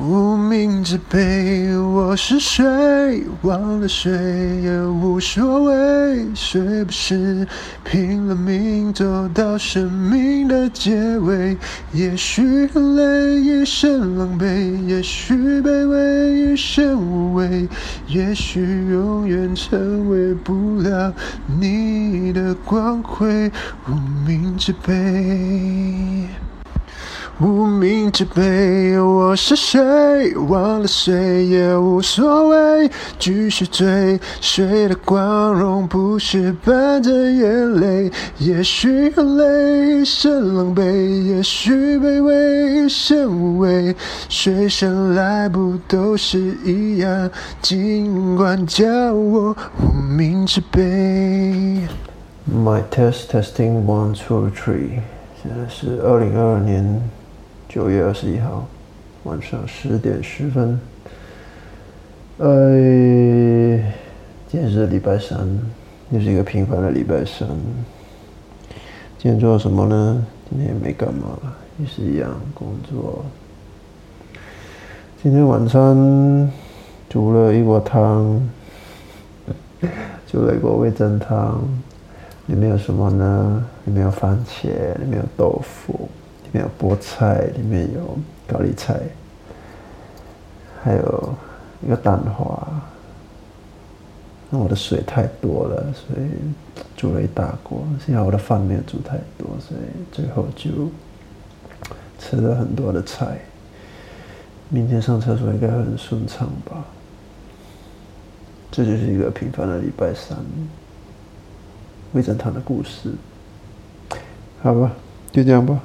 无名之辈，我是谁？忘了谁？也无所谓，谁？不是拼了命走到生命的结尾？也许很累，一身狼狈；也许卑微，一身无畏；也许永远成为不了你的光辉。无名之辈。无名之辈，我是谁？忘了谁也无所谓，继续追。谁的光荣不是伴着眼泪？也许很累，一身狼狈；也许卑微，一身无畏。谁生来不都是一样？尽管叫我无名之辈。My test testing one two three，现在是二零二二年。九月二十一号晚上十点十分，呃，今天是礼拜三，又是一个平凡的礼拜三。今天做了什么呢？今天也没干嘛，也是一样工作。今天晚餐煮了一锅汤，煮了一锅味噌汤，里面有什么呢？里面有番茄，里面有豆腐。有菠菜，里面有高丽菜，还有一个蛋花。那我的水太多了，所以煮了一大锅。幸好我的饭没有煮太多，所以最后就吃了很多的菜。明天上厕所应该很顺畅吧？这就是一个平凡的礼拜三，味噌汤的故事。好吧，就这样吧。